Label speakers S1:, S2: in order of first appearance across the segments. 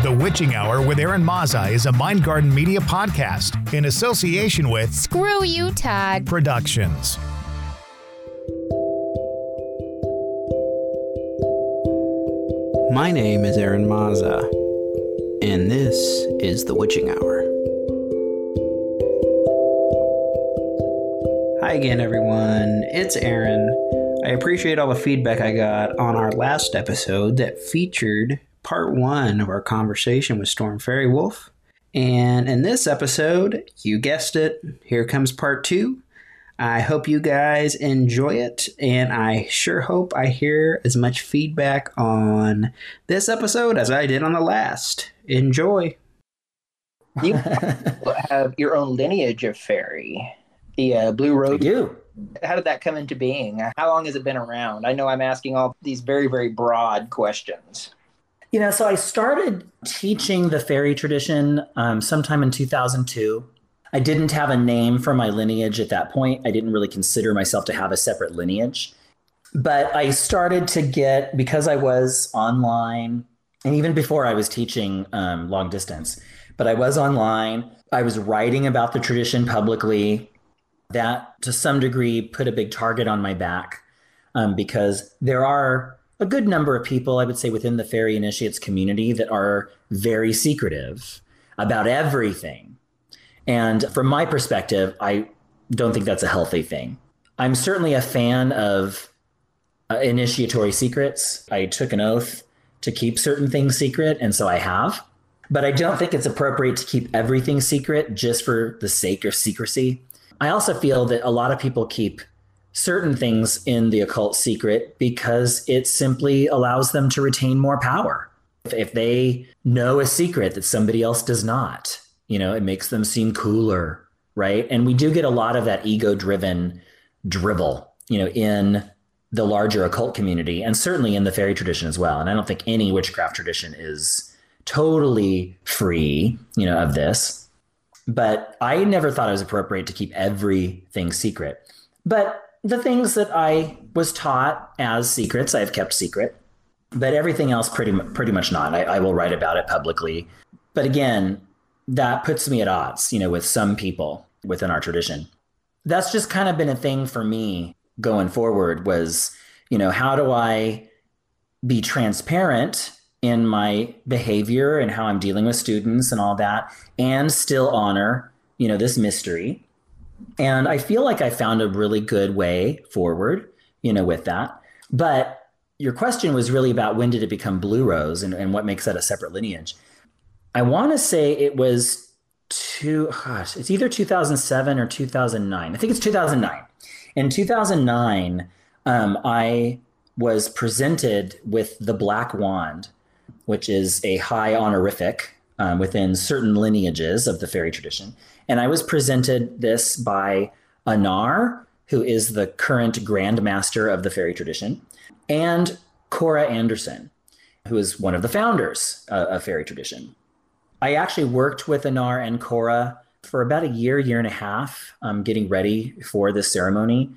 S1: The Witching Hour with Aaron Mazza is a Mind Garden Media podcast in association with
S2: Screw you, Todd.
S1: Productions.
S3: My name is Aaron Mazza, and this is The Witching Hour. Hi again, everyone. It's Aaron. I appreciate all the feedback I got on our last episode that featured part one of our conversation with Storm Faerywolf. And in this episode, you guessed it, here comes part two. I hope you guys enjoy it, and I sure hope I hear as much feedback on this episode as I did on the last. Enjoy.
S4: You have your own lineage of fairy. The uh, Blue
S3: I
S4: Rose.
S3: do.
S4: How did that come into being? How long has it been around? I know I'm asking all these very, very broad questions.
S5: You know, so I started teaching the fairy tradition um, sometime in 2002. I didn't have a name for my lineage at that point. I didn't really consider myself to have a separate lineage. But I started to get, because I was online, and even before I was teaching um, long distance, but I was online, I was writing about the tradition publicly. That to some degree put a big target on my back um, because there are a good number of people, I would say, within the fairy initiates community that are very secretive about everything. And from my perspective, I don't think that's a healthy thing. I'm certainly a fan of uh, initiatory secrets. I took an oath to keep certain things secret, and so I have. But I don't think it's appropriate to keep everything secret just for the sake of secrecy. I also feel that a lot of people keep certain things in the occult secret because it simply allows them to retain more power. If, if they know a secret that somebody else does not, you know, it makes them seem cooler, right? And we do get a lot of that ego driven dribble, you know, in the larger occult community and certainly in the fairy tradition as well. And I don't think any witchcraft tradition is totally free, you know, of this. But I never thought it was appropriate to keep everything secret. But the things that I was taught as secrets, I've kept secret. But everything else, pretty pretty much not. I, I will write about it publicly. But again, that puts me at odds, you know, with some people within our tradition. That's just kind of been a thing for me going forward. Was you know, how do I be transparent in my behavior and how I'm dealing with students and all that, and still honor, you know, this mystery. And I feel like I found a really good way forward, you know, with that. But your question was really about when did it become Blue Rose and, and what makes that a separate lineage. I want to say it was two, gosh, it's either 2007 or 2009. I think it's 2009. In 2009, um, I was presented with the Black Wand, which is a high honorific um, within certain lineages of the fairy tradition. And I was presented this by Anaar, who is the current grandmaster of the fairy tradition, and Cora Anderson, who is one of the founders uh, of fairy tradition. I actually worked with Anaar and Cora for about a year, year and a half, um, getting ready for this ceremony,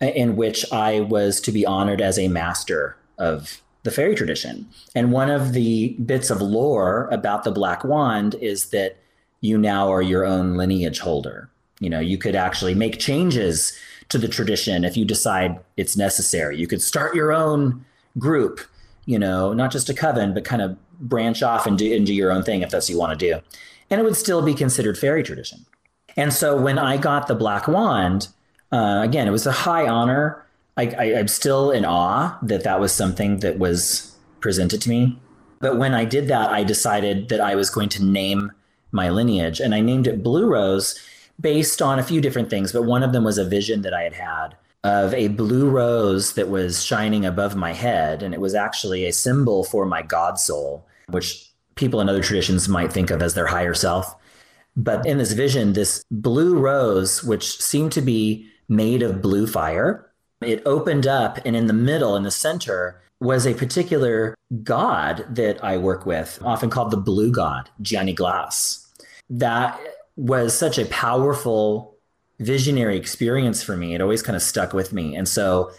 S5: in which I was to be honored as a master of the fairy tradition. And one of the bits of lore about the Black Wand is that you now are your own lineage holder. You know, you could actually make changes to the tradition if you decide it's necessary. You could start your own group, you know, not just a coven, but kind of branch off and do, and do your own thing if that's what you want to do. And it would still be considered fairy tradition. And so when I got the Black Wand, uh, again, it was a high honor. I, I, I'm still in awe that that was something that was presented to me. But when I did that, I decided that I was going to name my lineage, and I named it Blue Rose based on a few different things. But one of them was a vision that I had had of a blue rose that was shining above my head, and it was actually a symbol for my God soul, which people in other traditions might think of as their higher self. But in this vision, this blue rose, which seemed to be made of blue fire, it opened up, and in the middle, in the center, was a particular god that I work with, often called the blue god, Dian y Glas. That was such a powerful visionary experience for me. It always kind of stuck with me. And so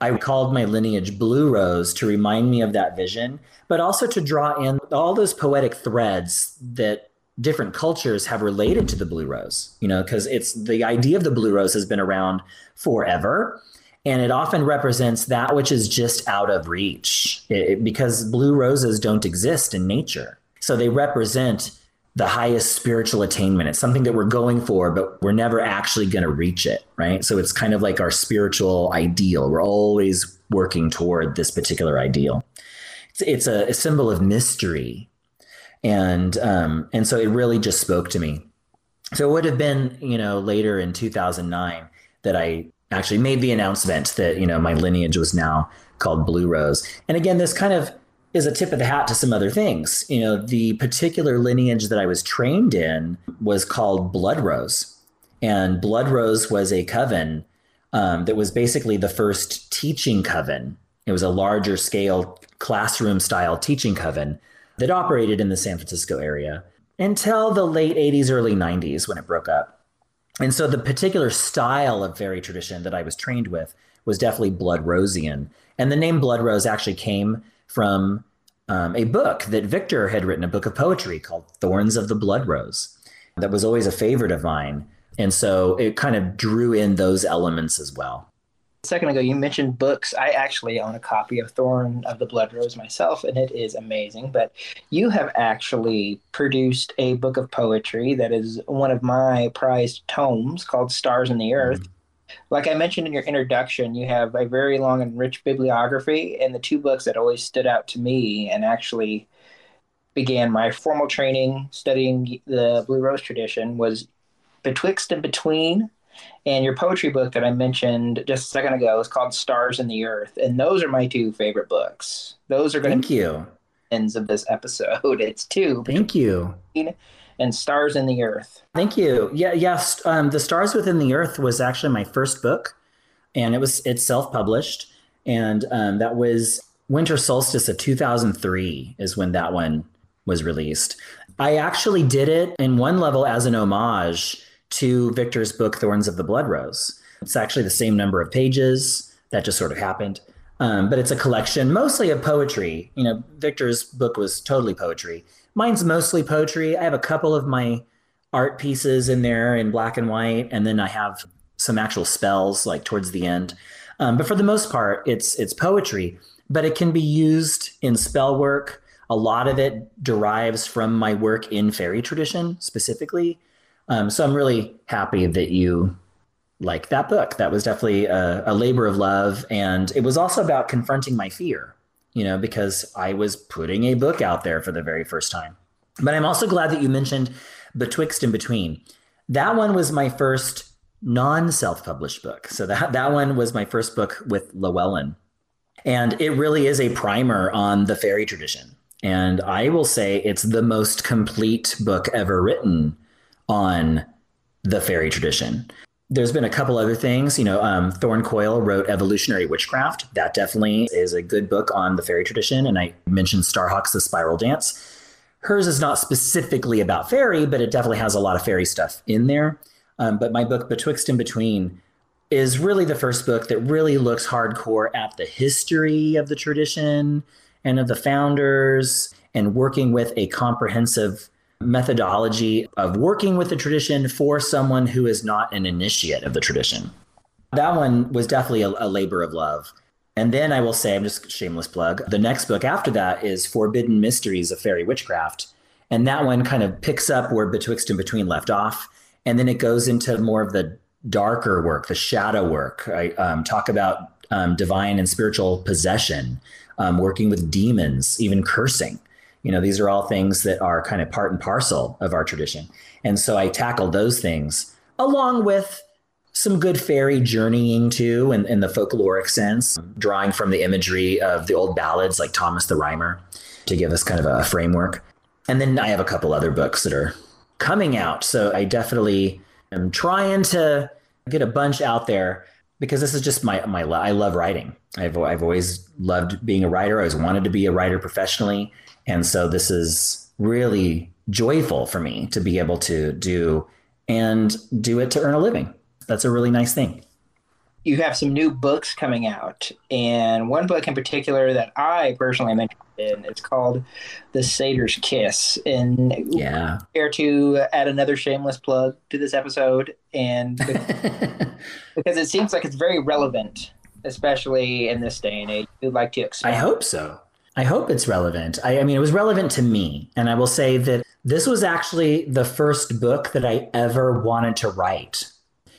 S5: I called my lineage Blue Rose to remind me of that vision, but also to draw in all those poetic threads that different cultures have related to the blue rose, you know, because it's the idea of the blue rose has been around forever. And it often represents that which is just out of reach it, because blue roses don't exist in nature. So they represent the highest spiritual attainment. It's something that we're going for, but we're never actually going to reach it, right? So it's kind of like our spiritual ideal. We're always working toward this particular ideal. It's, it's a, a, symbol of mystery, and um, and so it really just spoke to me. So it would have been, you know, later in 2009 that I actually made the announcement that you know my lineage was now called Blue Rose. And again, this kind of is a tip of the hat to some other things. You know, the particular lineage that I was trained in was called Blood Rose. And Blood Rose was a coven um, that was basically the first teaching coven. It was a larger scale classroom style teaching coven that operated in the San Francisco area until the late 80s, early 90s when it broke up. And so the particular style of fairy tradition that I was trained with was definitely Blood Rosian. And the name Blood Rose actually came from um, a book that Victor had written, a book of poetry called Thorns of the Blood Rose, that was always a favorite of mine. And so it kind of drew in those elements as well.
S4: A second ago, you mentioned books. I actually own a copy of Thorn of the Blood Rose myself, and it is amazing. But you have actually produced a book of poetry that is one of my prized tomes called Stars in the Earth. Mm-hmm like I mentioned in your introduction, you have a very long and rich bibliography, and the two books that always stood out to me and actually began my formal training studying the Blue Rose tradition was Betwixt and Between, and your poetry book that I mentioned just a second ago is called Stars in the Earth, and those are my two favorite books. Those are going
S5: to be you
S4: ends of this episode. It's two.
S5: Thank you
S4: and Stars in the Earth.
S5: Thank you. Yeah, yes. Um, the Stars Within the Earth was actually my first book, and it was it's self published, and um, that was Winter Solstice of 2003 is when that one was released. I actually did it in one level as an homage to Victor's book Thorns of the Blood Rose. It's actually the same number of pages. That just sort of happened. Um, but it's a collection mostly of poetry. You know, Victor's book was totally poetry mine's mostly poetry. I have a couple of my art pieces in there in black and white, and then I have some actual spells like towards the end. Um, but for the most part, it's it's poetry. But it can be used in spell work. A lot of it derives from my work in fairy tradition specifically. Um, so I'm really happy that you like that book. That was definitely a, a labor of love, and it was also about confronting my fear you know, because I was putting a book out there for the very first time. But I'm also glad that you mentioned Betwixt and Between. That one was my first non self published book. So that, that one was my first book with Llewellyn. And it really is a primer on the fairy tradition. And I will say it's the most complete book ever written on the fairy tradition there's been a couple other things. You know, um, Thorn Coyle wrote Evolutionary Witchcraft. That definitely is a good book on the fairy tradition. And I mentioned Starhawk's The Spiral Dance. Hers is not specifically about fairy, but it definitely has a lot of fairy stuff in there. Um, but my book, Betwixt and Between, is really the first book that really looks hardcore at the history of the tradition and of the founders and working with a comprehensive methodology of working with the tradition for someone who is not an initiate of the tradition. That one was definitely a, a labor of love. And then I will say, I'm just shameless plug. The next book after that is Forbidden Mysteries of Faery Witchcraft. And that one kind of picks up where Betwixt and Between left off. And then it goes into more of the darker work, the shadow work. I um, talk about um, divine and spiritual possession, um, working with demons, even cursing. You know, these are all things that are kind of part and parcel of our tradition. And so I tackle those things along with some good fairy journeying too, in, in the folkloric sense, drawing from the imagery of the old ballads like Thomas the Rhymer to give us kind of a framework. And then I have a couple other books that are coming out. So I definitely am trying to get a bunch out there because this is just my my I love writing. I've I've always loved being a writer. I always wanted to be a writer professionally. And so this is really joyful for me to be able to do and do it to earn a living. That's a really nice thing.
S4: You have some new books coming out, and one book in particular that I personally am interested in is called "The Satyr's Kiss." And
S5: yeah,
S4: care to add another shameless plug to this episode, and because it seems like it's very relevant, especially in this day and age. We'd like to.
S5: Expand. I hope so. I hope it's relevant. I, I mean, it was relevant to me, and I will say that this was actually the first book that I ever wanted to write.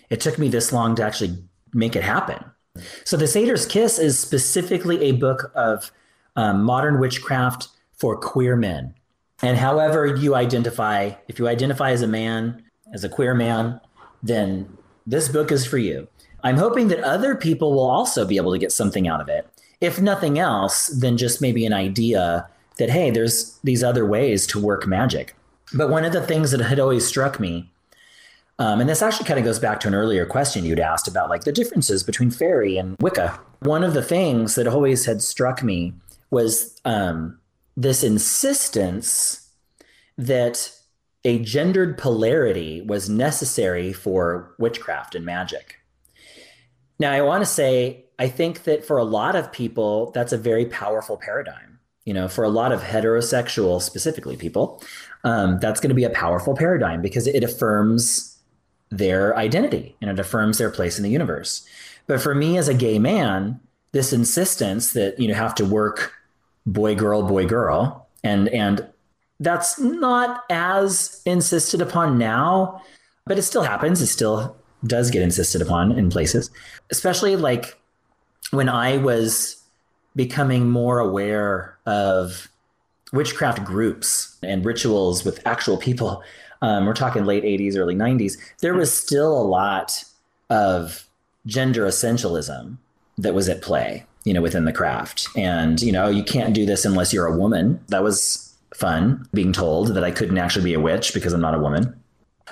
S5: It took me this long to actually make it happen. So The Satyr's Kiss is specifically a book of um, modern witchcraft for queer men. And however you identify, if you identify as a man, as a queer man, then this book is for you. I'm hoping that other people will also be able to get something out of it. If nothing else, then just maybe an idea that, hey, there's these other ways to work magic. But one of the things that had always struck me um, and this actually kind of goes back to an earlier question you'd asked about like the differences between fairy and Wicca. One of the things that always had struck me was um, this insistence that a gendered polarity was necessary for witchcraft and magic. Now, I want to say, I think that for a lot of people, that's a very powerful paradigm. You know, for a lot of heterosexual, specifically people, um, that's going to be a powerful paradigm because it affirms their identity and it affirms their place in the universe. But for me as a gay man, this insistence that you know have to work boy girl boy girl and and that's not as insisted upon now, but it still happens. It still does get insisted upon in places, especially like when I was becoming more aware of witchcraft groups and rituals with actual people um, we're talking late 80s, early 90s, there was still a lot of gender essentialism that was at play, you know, within the craft. And, you know, you can't do this unless you're a woman. That was fun being told that I couldn't actually be a witch because I'm not a woman.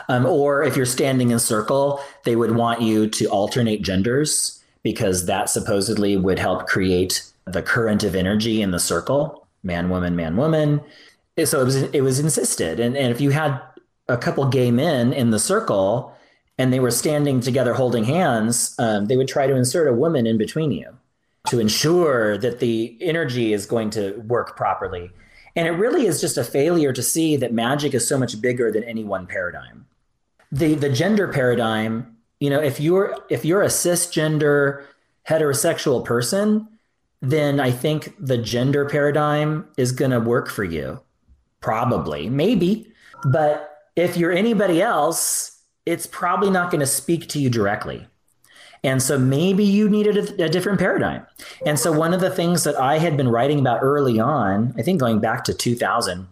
S5: Um, or if you're standing in circle, they would want you to alternate genders because that supposedly would help create the current of energy in the circle man, woman, man, woman. So it was, it was insisted. And, and if you had a couple gay men in the circle and they were standing together holding hands, um, they would try to insert a woman in between you to ensure that the energy is going to work properly. And it really is just a failure to see that magic is so much bigger than any one paradigm. The the gender paradigm, you know, if you're if you're a cisgender heterosexual person, then I think the gender paradigm is going to work for you. Probably, maybe, but if you're anybody else, it's probably not going to speak to you directly. And so maybe you needed a, a, different paradigm. And so one of the things that I had been writing about early on, I think going back to 2000,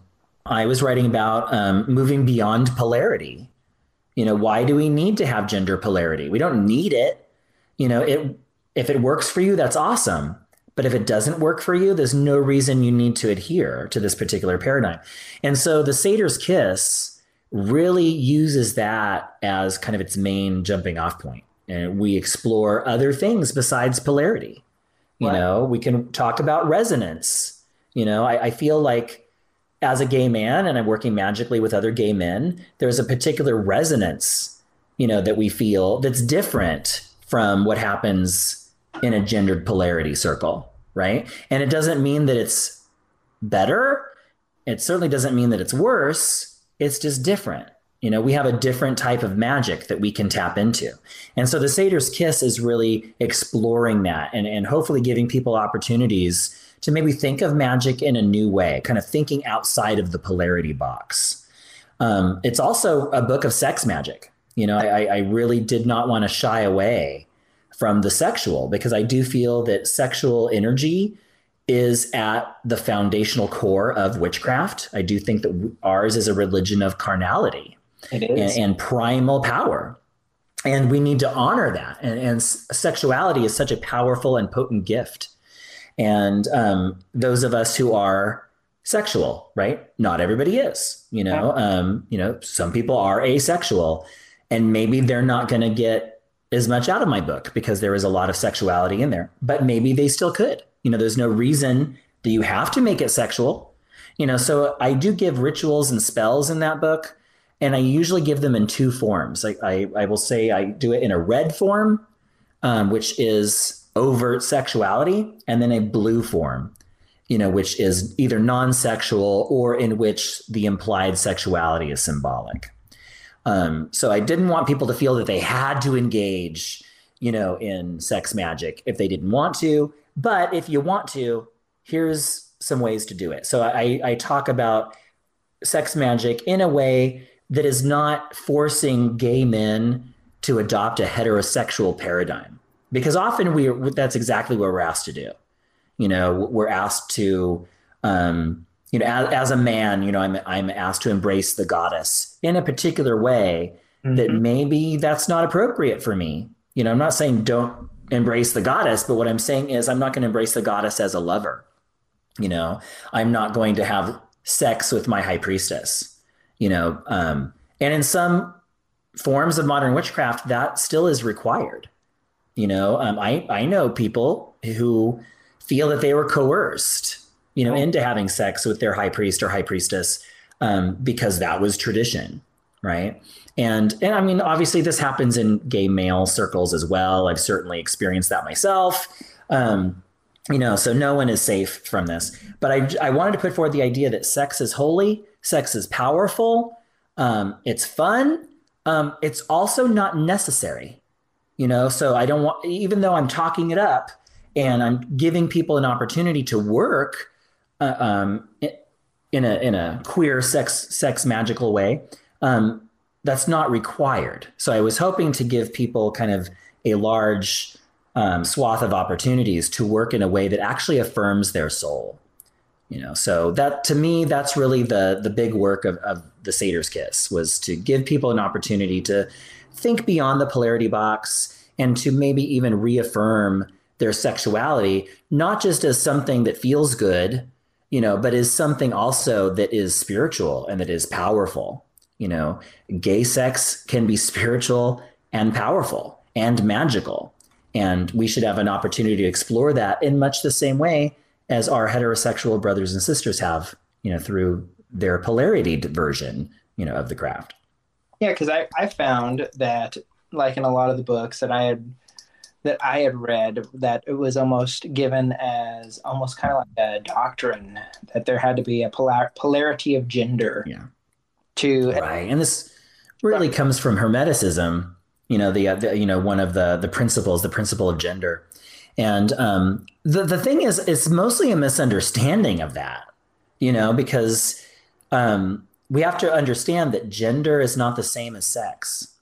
S5: I was writing about um, moving beyond polarity. You know, why do we need to have gender polarity? We don't need it. You know, it if it works for you, that's awesome. But if it doesn't work for you, there's no reason you need to adhere to this particular paradigm. And so the Satyr's Kiss really uses that as kind of its main jumping off point. And we explore other things besides polarity. You right. know, we can talk about resonance. You know, I, I feel like as a gay man and I'm working magically with other gay men, there's a particular resonance, you know, that we feel that's different from what happens in a gendered polarity circle, right? And it doesn't mean that it's better. It certainly doesn't mean that it's worse it's just different. You know, we have a different type of magic that we can tap into. And so the Satyr's Kiss is really exploring that and, and hopefully giving people opportunities to maybe think of magic in a new way, kind of thinking outside of the polarity box. Um, it's also a book of sex magic. You know, I, I really did not want to shy away from the sexual because I do feel that sexual energy is at the foundational core of witchcraft. I do think that ours is a religion of carnality and, and, primal power. And we need to honor that. And, and, sexuality is such a powerful and potent gift. And um, those of us who are sexual, right? Not everybody is. You know, um, you know, some people are asexual, and maybe they're not going to get as much out of my book because there is a lot of sexuality in there. But maybe they still could you know, there's no reason that you have to make it sexual. You know, so I do give rituals and spells in that book, and I usually give them in two forms. I, I, I will say I do it in a red form, um, which is overt sexuality, and then a blue form, you know, which is either non-sexual or in which the implied sexuality is symbolic. Um, so I didn't want people to feel that they had to engage, you know, in sex magic if they didn't want to. But if you want to, here's some ways to do it. So I, I talk about sex magic in a way that is not forcing gay men to adopt a heterosexual paradigm because often we that's exactly what we're asked to do you know we're asked to um, you know as, as, a man you know I'm, I'm asked to embrace the goddess in a particular way mm-hmm. that maybe that's not appropriate for me you know i'm not saying don't embrace the goddess but what i'm saying is i'm not going to embrace the goddess as a lover. You know i'm not going to have sex with my high priestess you know um, and in some forms of modern witchcraft that still is required. You know um, i i know people who feel that they were coerced you know into having sex with their high priest or high priestess um, because that was tradition right? And and i mean obviously this happens in gay male circles as well. I've certainly experienced that myself. Um, you know so no one is safe from this. But i i wanted to put forward the idea that sex is holy sex is powerful um, it's fun um, it's also not necessary you know? So i don't want even though i'm talking it up and i'm giving people an opportunity to work uh, um, in a in a queer sex sex magical way um, that's not required. So i was hoping to give people kind of a large um, swath of opportunities to work in a way that actually affirms their soul you know? So that to me that's really the the big work of, of the satyrs kiss was to give people an opportunity to think beyond the polarity box and to maybe even reaffirm their sexuality not just as something that feels good you know but is something also that is spiritual and that is powerful you know gay sex can be spiritual and powerful and magical and we should have an opportunity to explore that in much the same way as our heterosexual brothers and sisters have, you know, through their polarity version, you know, of the craft.
S4: Yeah, because I, I found that like in a lot of the books that I had that I had read that it was almost given as almost kind of like a doctrine that there had to be a polar- polarity of gender.
S5: Yeah.
S4: To
S5: right, and this really comes from Hermeticism. You know the, the you know one of the the principles, the principle of gender, and um, the the thing is, it's mostly a misunderstanding of that, you know, because um, we have to understand that gender is not the same as sex.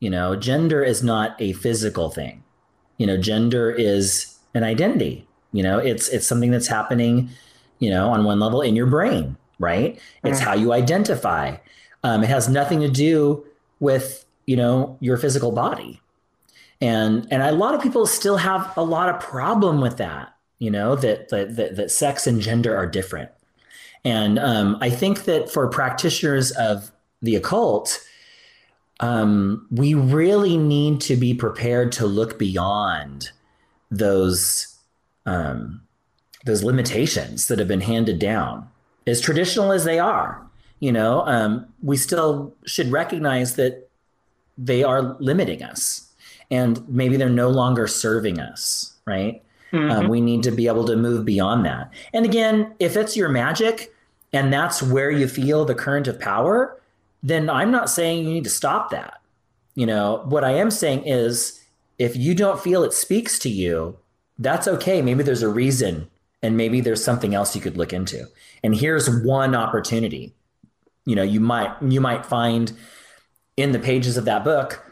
S5: You know, gender is not a physical thing. You know, gender is an identity. You know, it's it's something that's happening, you know, on one level in your brain, right? It's mm-hmm. how you identify. Um, it has nothing to do with you know your physical body and and a lot of people still have a lot of problem with that you know that that that, that sex and gender are different and um, i think that for practitioners of the occult um, we really need to be prepared to look beyond those um, those limitations that have been handed down as traditional as they are you know um, we still should recognize that they are limiting us and maybe they're no longer serving us, right? Mm-hmm. Um, we need to be able to move beyond that. And again, if it's your magic and that's where you feel the current of power, then I'm not saying you need to stop that. You know, what I am saying is if you don't feel it speaks to you, that's okay. Maybe there's a reason and maybe there's something else you could look into. And here's one opportunity. You know, you might you might find in the pages of that book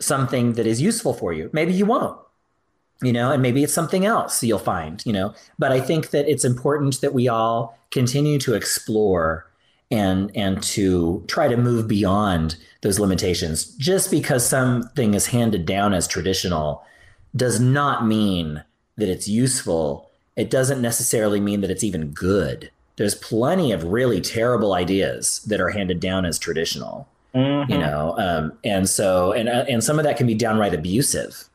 S5: something that is useful for you. Maybe you won't, you know, and maybe it's something else you'll find, you know. But I think that it's important that we all continue to explore and and to try to move beyond those limitations. Just because something is handed down as traditional does not mean that it's useful. It doesn't necessarily mean that it's even good. There's plenty of really terrible ideas that are handed down as traditional Mm-hmm. You know, um, and so and uh, and some of that can be downright abusive,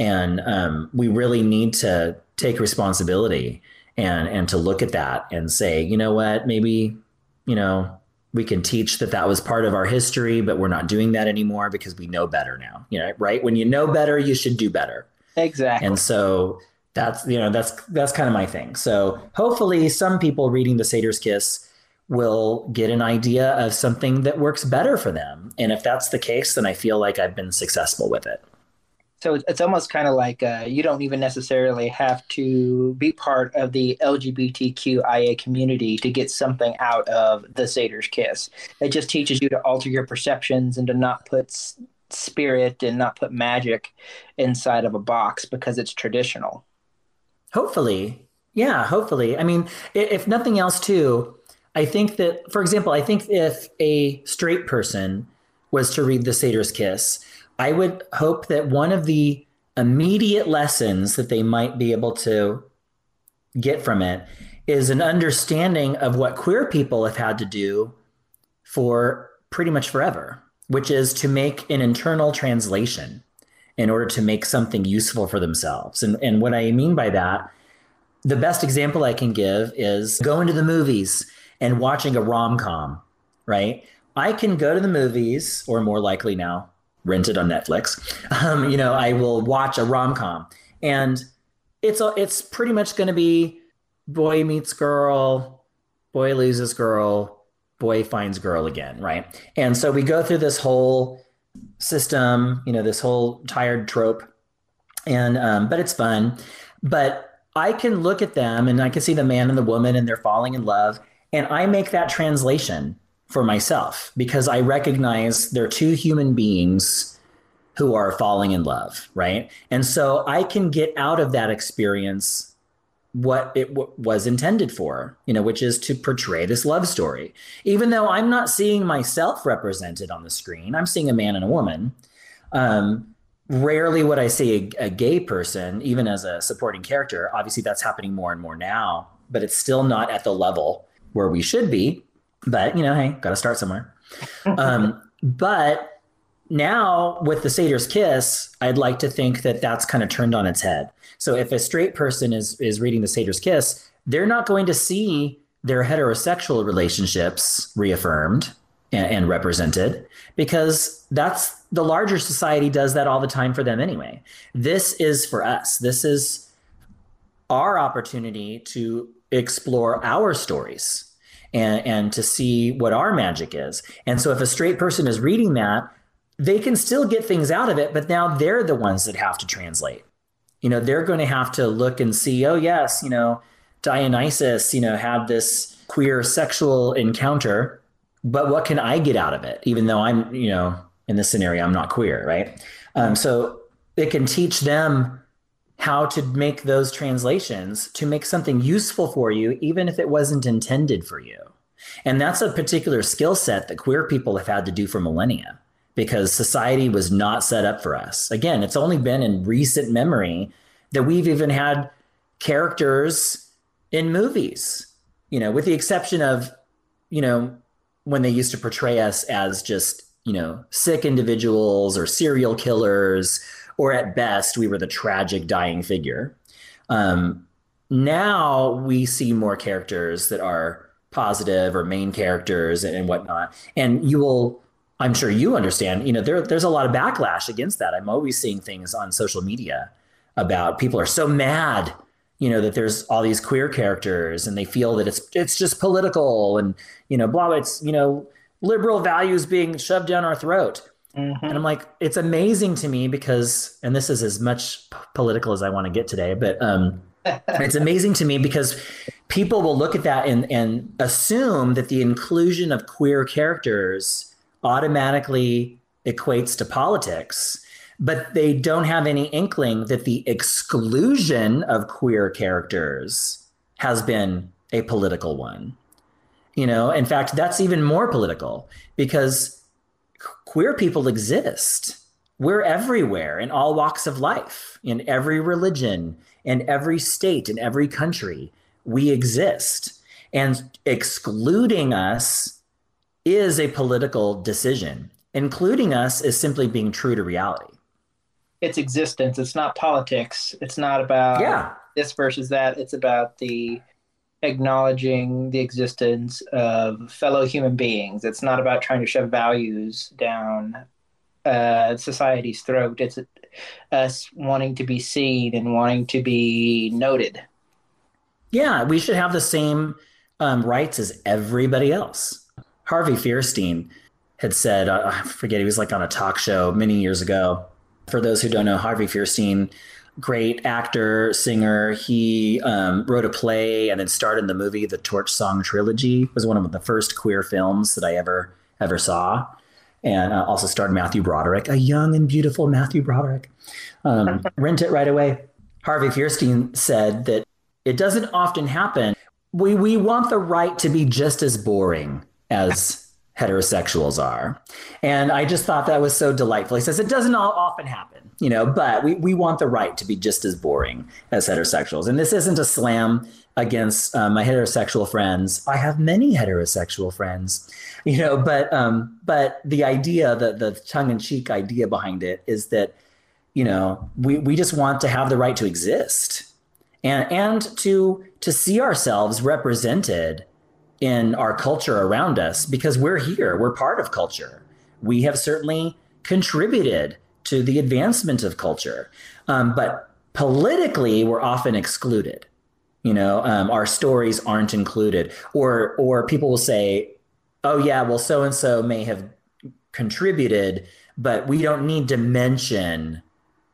S5: and um, we really need to take responsibility and and to look at that and say, you know what, maybe you know we can teach that that was part of our history, but we're not doing that anymore because we know better now. You know, right? When you know better, you should do better.
S4: Exactly.
S5: And so that's you know that's that's kind of my thing. So hopefully, some people reading the Satyr's Kiss will get an idea of something that works better for them. And if that's the case, then I feel like I've been successful with it.
S4: So it's almost kind of like uh, you don't even necessarily have to be part of the LGBTQIA community to get something out of the Satyr's Kiss. It just teaches you to alter your perceptions and to not put spirit and not put magic inside of a box because it's traditional.
S5: Hopefully. Yeah, hopefully. I mean, if nothing else, too, I think that, for example, I think if a straight person was to read The Satyr's Kiss, I would hope that one of the immediate lessons that they might be able to get from it is an understanding of what queer people have had to do for pretty much forever, which is to make an internal translation in order to make something useful for themselves. And, and what I mean by that, the best example I can give is going to the movies and watching a rom com, right? I can go to the movies, or more likely now, rent it on Netflix. Um, you know, I will watch a rom com, and it's a, it's pretty much going to be boy meets girl, boy loses girl, boy finds girl again, right? And so we go through this whole system, you know, this whole tired trope, and um, but it's fun. But I can look at them and I can see the man and the woman and they're falling in love, and I make that translation for myself because I recognize they're two human beings who are falling in love, right? And so I can get out of that experience what it w- was intended for, you know, which is to portray this love story. Even though I'm not seeing myself represented on the screen, I'm seeing a man and a woman. Um, rarely would I see a, a gay person, even as a supporting character. Obviously, that's happening more and more now, but it's still not at the level where we should be. But you know, hey, got to start somewhere. um, but now with the Satyr's Kiss, I'd like to think that that's kind of turned on its head. So if a straight person is is reading the Satyr's Kiss, they're not going to see their heterosexual relationships reaffirmed and, and represented because that's the larger society does that all the time for them anyway. This is for us. This is our opportunity to explore our stories and, and to see what our magic is. And so if a straight person is reading that, they can still get things out of it, but now they're the ones that have to translate. You know, they're going to have to look and see, oh, yes, you know, Dionysus, you know, had this queer sexual encounter, but what can I get out of it? Even though I'm, you know, in this scenario, I'm not queer, right? Um, so it can teach them how to make those translations to make something useful for you, even if it wasn't intended for you. And that's a particular skill set that queer people have had to do for millennia because society was not set up for us. Again, it's only been in recent memory that we've even had characters in movies, you know, with the exception of, you know, when they used to portray us as just, you know, sick individuals or serial killers, or at best, we were the tragic dying figure. Um, now we see more characters that are positive or main characters and, and whatnot. And you will I'm sure you understand, you know, there, there's a lot of backlash against that. I'm always seeing things on social media about people are so mad, you know, that there's all these queer characters and they feel that it's it's just political and you know, blah, it's you know, liberal values being shoved down our throat. Mm-hmm. And I'm like, it's amazing to me because, and this is as much p- political as I want to get today, but um, it's amazing to me because people will look at that and and assume that the inclusion of queer characters automatically equates to politics, but they don't have any inkling that the exclusion of queer characters has been a political one. You know, in fact, that's even more political because queer people exist. We're everywhere in all walks of life, in every religion, in every state, in every country. We exist. And excluding us is a political decision. Including us is simply being true to reality.
S4: It's existence. It's not politics. It's not about
S5: yeah.
S4: this versus that. It's about the acknowledging the existence of fellow human beings. It's not about trying to shove values down uh, society's throat. It's us wanting to be seen and wanting to be noted.
S5: Yeah, we should have the same um, rights as everybody else. Harvey Fierstein had said, uh, I forget, he was like on a talk show many years ago. For those who don't know, Harvey Fierstein, great actor, singer. He um, wrote a play and then starred in the movie The Torch Song Trilogy. It was one of the first queer films that I ever ever saw, and uh, also starred Matthew Broderick, a young and beautiful Matthew Broderick. Um, rent it right away. Harvey Fierstein said that it doesn't often happen. We we want the right to be just as boring as heterosexuals are. And I just thought that was so delightful. He says it doesn't all, often happen, you know, but we, we want the right to be just as boring as heterosexuals. And this isn't a slam against uh, my heterosexual friends. I have many heterosexual friends, you know, but um, but the idea, the the tongue in cheek idea behind it is that, you know, we we just want to have the right to exist, and and to to see ourselves represented in our culture around us because we're here, we're part of culture. We have certainly contributed to the advancement of culture, um, but politically, we're often excluded. You know, um, our stories aren't included, or or people will say, "Oh yeah, well, so and so may have contributed, but we don't need to mention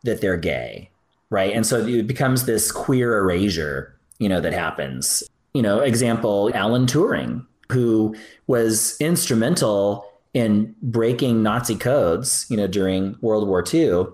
S5: that they're gay." Right. And so it becomes this queer erasure, you know, that happens you know, example, Alan Turing, who was instrumental in breaking Nazi codes, you know, during World War II.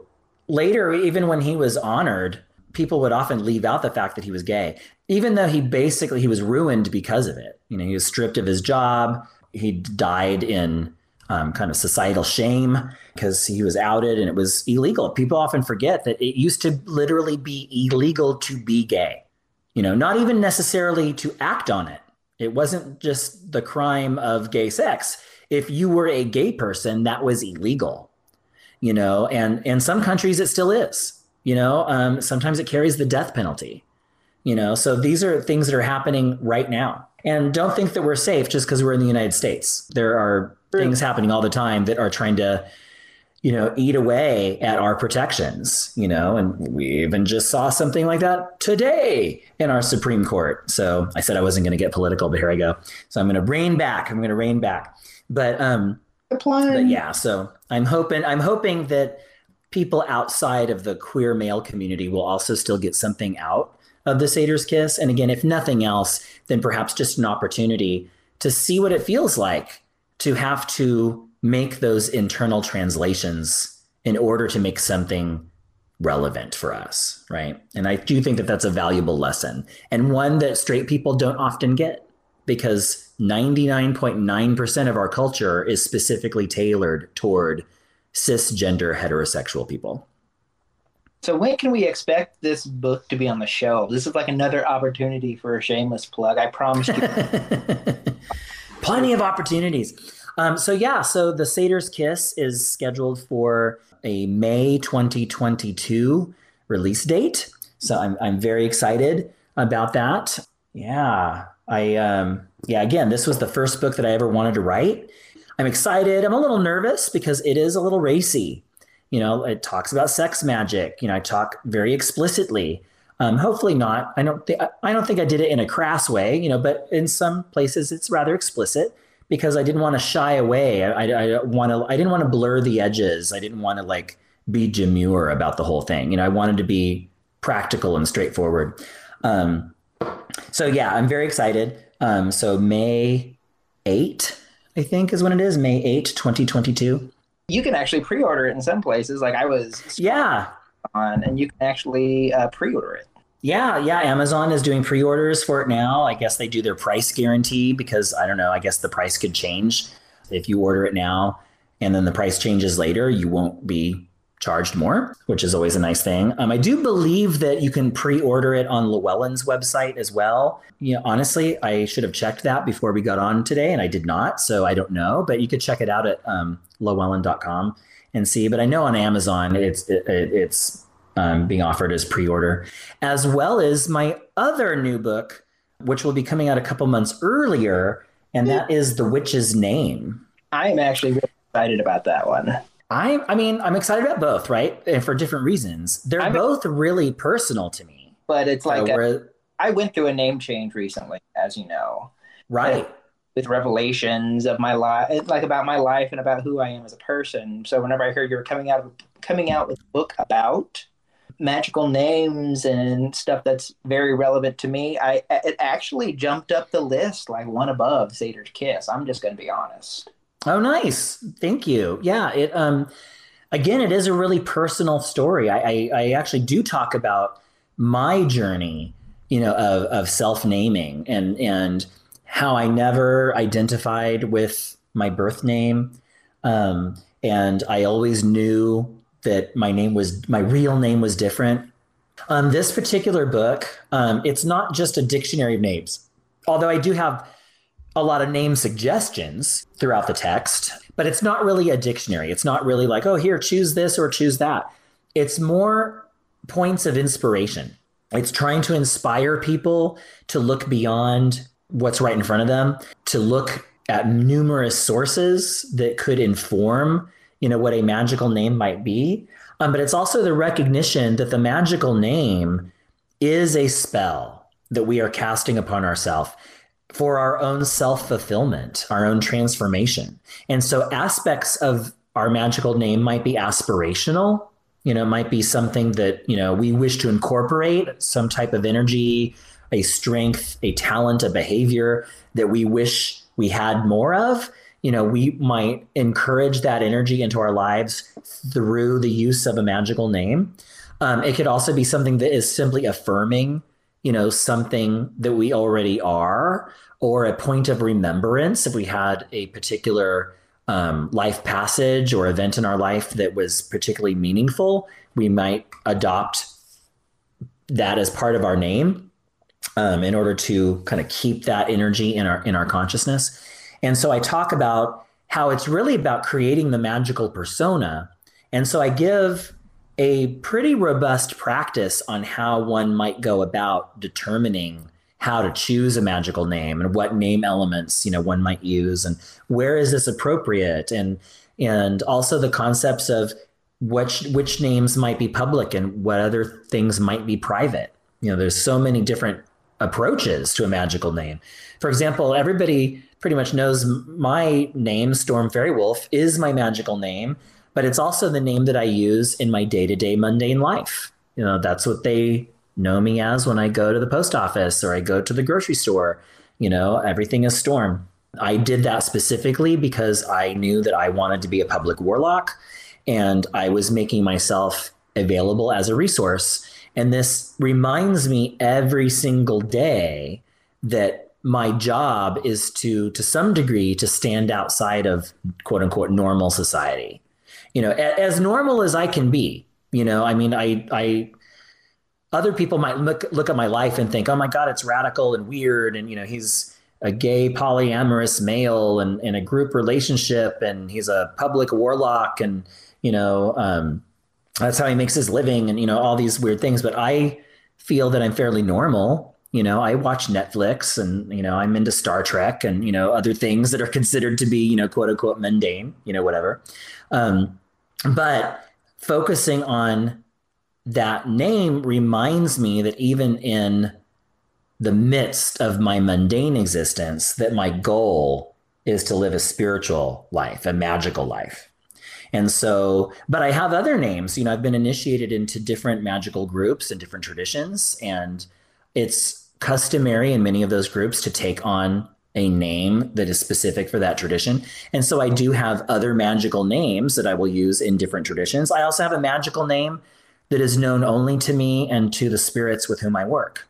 S5: Later, even when he was honored, people would often leave out the fact that he was gay, even though he basically he was ruined because of it. You know, he was stripped of his job. He died in um, kind of societal shame because he was outed and it was illegal. People often forget that it used to literally be illegal to be gay you know, not even necessarily to act on it. It wasn't just the crime of gay sex. If you were a gay person, that was illegal, you know, and in some countries it still is, you know, um, sometimes it carries the death penalty, you know, so these are things that are happening right now. And don't think that we're safe just because we're in the United States. There are things happening all the time that are trying to you know, eat away at our protections, you know, and we even just saw something like that today in our Supreme Court. So I said I wasn't going to get political, but here I go. So I'm going to rein back. I'm going to rein back. But um, but yeah, so I'm hoping I'm hoping that people outside of the queer male community will also still get something out of the Satyrs Kiss. And again, if nothing else, then perhaps just an opportunity to see what it feels like to have to make those internal translations in order to make something relevant for us, right? And I do think that that's a valuable lesson and one that straight people don't often get because 99.9% of our culture is specifically tailored toward cisgender heterosexual people.
S4: So when can we expect this book to be on the shelf? This is like another opportunity for a shameless plug. I promise you.
S5: Plenty of opportunities. Um, so yeah, so the Satyr's Kiss is scheduled for a May 2022 release date. So I'm I'm very excited about that. Yeah, I um, yeah again, this was the first book that I ever wanted to write. I'm excited. I'm a little nervous because it is a little racy. You know, it talks about sex magic. You know, I talk very explicitly. Um, hopefully not. I don't think I don't think I did it in a crass way. You know, but in some places it's rather explicit because I didn't want to shy away. I, I, I want to. I didn't want to blur the edges. I didn't want to like be demure about the whole thing. You know, I wanted to be practical and straightforward. Um, so yeah, I'm very excited. Um, so May 8, I think is when it is. May 8, 2022.
S4: You can actually pre-order it in some places. Like I was
S5: yeah
S4: on, and you can actually uh, pre-order it.
S5: Yeah, yeah. Amazon is doing pre orders for it now. I guess they do their price guarantee because I don't know. I guess the price could change. If you order it now and then the price changes later, you won't be charged more, which is always a nice thing. Um, I do believe that you can pre-order it on Llewellyn's website as well. You know, honestly, I should have checked that before we got on today, and I did not, so I don't know. But you could check it out at um, Llewellyn.com and see. But I know on Amazon, it's it, it's um, being offered as pre-order, as well as my other new book, which will be coming out a couple months earlier, and that is The Witch's Name.
S4: I'm actually really excited about that one.
S5: I I mean, I'm excited about both, right? And for different reasons. They're
S4: I'm-
S5: both really personal to me.
S4: But it's like
S5: Uh, where-
S4: I went through a name change recently, as you know,
S5: right.
S4: with revelations of my life, like about my life and about who I am as a person. So whenever I heard you were coming out coming out with a book about magical names and stuff that's very relevant to me, I it actually jumped up the list like one above Satyrs Kiss. I'm just going to be honest.
S5: Oh, nice. Thank you. Yeah. It um again, it is a really personal story. I I, I actually do talk about my journey, you know, of of self naming and and how I never identified with my birth name, um, and I always knew that my name was my real name was different. Um, this particular book, um, it's not just a dictionary of names, although I do have a lot of name suggestions throughout the text, but it's not really a dictionary. It's not really like, oh, here, choose this or choose that. It's more points of inspiration. It's trying to inspire people to look beyond what's right in front of them, to look at numerous sources that could inform, you know, what a magical name might be. Um, but it's also the recognition that the magical name is a spell that we are casting upon ourselves for our own self fulfillment, our own transformation. And so aspects of our magical name might be aspirational. You know, might be something that, you know, we wish to incorporate some type of energy, a strength, a talent, a behavior that we wish we had more of. You know, we might encourage that energy into our lives through the use of a magical name. Um, it could also be something that is simply affirming you know something that we already are or a point of remembrance if we had a particular um, life passage or event in our life that was particularly meaningful we might adopt that as part of our name um, in order to kind of keep that energy in our in our consciousness and so i talk about how it's really about creating the magical persona. And so i give a pretty robust practice on how one might go about determining how to choose a magical name and what name elements you know one might use and where is this appropriate and and also the concepts of which which names might be public and what other things might be private. You know there's so many different approaches to a magical name for example everybody pretty much knows my name Storm Faerywolf is my magical name but it's also the name that I use in my day to day mundane life. You know, that's what they know me as when I go to the post office or I go to the grocery store. You know, everything is Storm. I did that specifically because I knew that I wanted to be a public warlock and I was making myself available as a resource. And this reminds me every single day that my job is to, to some degree, to stand outside of quote unquote normal society you know, as normal as I can be. You know, I mean, I, I, other people might look look at my life and think, oh my God, it's radical and weird, and you know, he's a gay polyamorous male and in a group relationship, and he's a public warlock, and you know, um, that's how he makes his living, and you know, all these weird things. But I feel that I'm fairly normal. You know, I watch Netflix, and you know, I'm into Star Trek, and you know, other things that are considered to be, you know, quote unquote mundane. You know, whatever. Um, but focusing on that name reminds me that even in the midst of my mundane existence, that my goal is to live a spiritual life, a magical life. And so, but I have other names. You know, I've been initiated into different magical groups and different traditions, and it's customary in many of those groups to take on a name that is specific for that tradition. And so I do mm-hmm. have other magical names that I will use in different traditions. I also have a magical name that is known only to me and to the spirits with whom I work.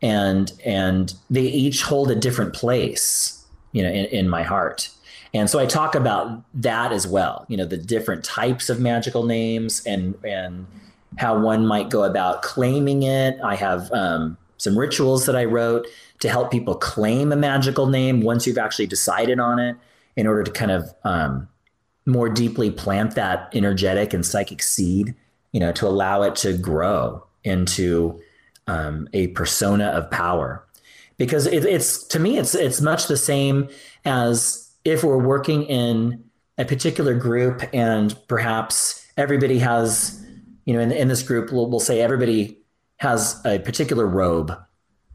S5: And and they each hold a different place, you know, in, in my heart. And so I talk about that as well, you know, the different types of magical names and and how one might go about claiming it. I have um, some rituals that I wrote to help people claim a magical name once you've actually decided on it in order to kind of um, more deeply plant that energetic and psychic seed, you know, to allow it to grow into um, a persona of power. because it, it's to me it's it's much the same as if we're working in a particular group and perhaps everybody has you know in, in this group we'll, we'll say everybody has a particular robe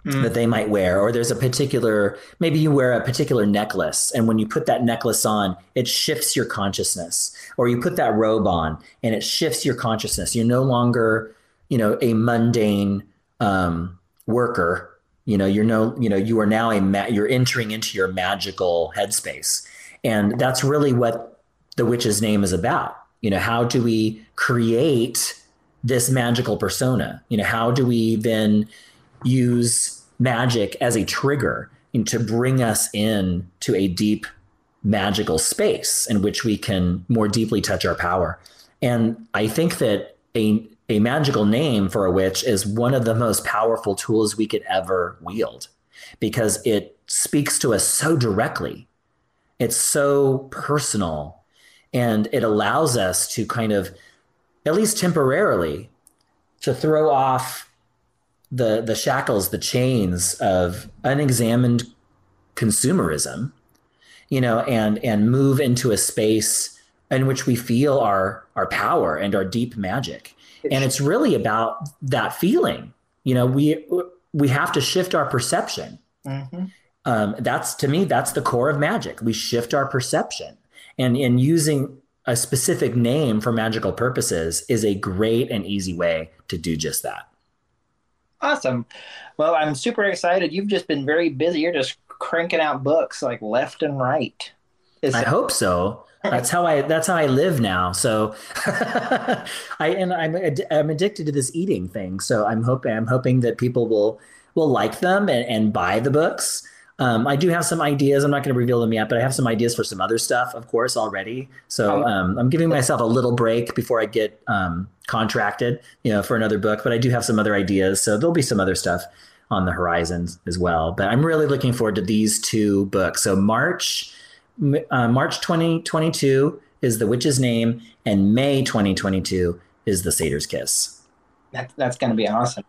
S5: mm. that they might wear or there's a particular maybe you wear a particular necklace and when you put that necklace on it shifts your consciousness. Or you put that robe on and it shifts your consciousness. You're no longer you know a mundane um, worker you know you're no you know you are now a ma- you're entering into your magical headspace. And that's really what the witch's name is about. You know how do we create this magical persona? You know how do we then use magic as a trigger to bring us in to a deep magical space in which we can more deeply touch our power? And i think that a a magical name for a witch is one of the most powerful tools we could ever wield because it speaks to us so directly. It's so personal and it allows us to kind of, at least temporarily, to throw off the, the shackles, the chains of unexamined consumerism, you know, and, and move into a space in which we feel our, our power and our deep magic and it's really about that feeling. You know we we have to shift our perception. Mm-hmm. um, that's to me that's the core of magic. We shift our perception. And in using a specific name for magical purposes is a great and easy way to do just that.
S4: Awesome. Well i'm super excited. You've just been very busy. You're just cranking out books like left and right.
S5: Is i hope so that's how I that's how I live now. So I and I'm I'm addicted to this eating thing. So I'm hoping I'm hoping that people will will like them and, and buy the books. Um, I do have some ideas. I'm not going to reveal them yet, but I have some ideas for some other stuff, of course, already. So um, I'm giving myself a little break before I get um, contracted, you know, for another book. But I do have some other ideas, so there'll be some other stuff on the horizons as well. But I'm really looking forward to these two books. So March uh, March 2022 is the witch's name, and May 2022 is the satyr's kiss.
S4: That, that's going to be awesome.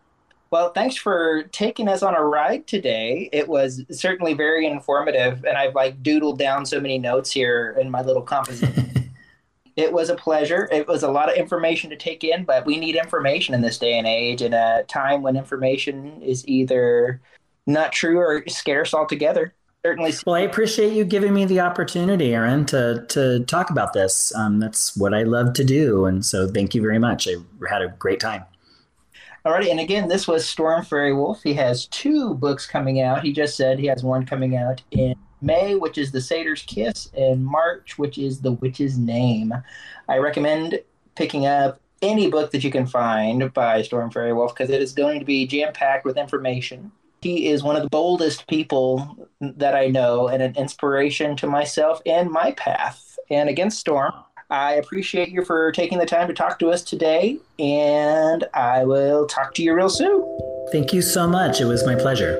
S4: Well, thanks for taking us on a ride today. It was certainly very informative, and I've like doodled down so many notes here in my little composition. it was a pleasure. It was a lot of information to take in, but we need information in this day and age, in a time when information is either not true or scarce altogether certainly.
S5: Well, I appreciate you giving me the opportunity, Eron, to to talk about this. Um, that's what I love to do, and so thank you very much. I had a great time.
S4: Alrighty, and again, this was Storm Faerywolf. He has two books coming out. He just said he has one coming out in May, which is The Satyr's Kiss, and March, which is The Witch's Name. I recommend picking up any book that you can find by Storm Faerywolf because it is going to be jam packed with information he is one of the boldest people that I know and an inspiration to myself and my path. And against Storm, I appreciate you for taking the time to talk to us today, and I will talk to you real soon.
S5: Thank you so much. It was my pleasure.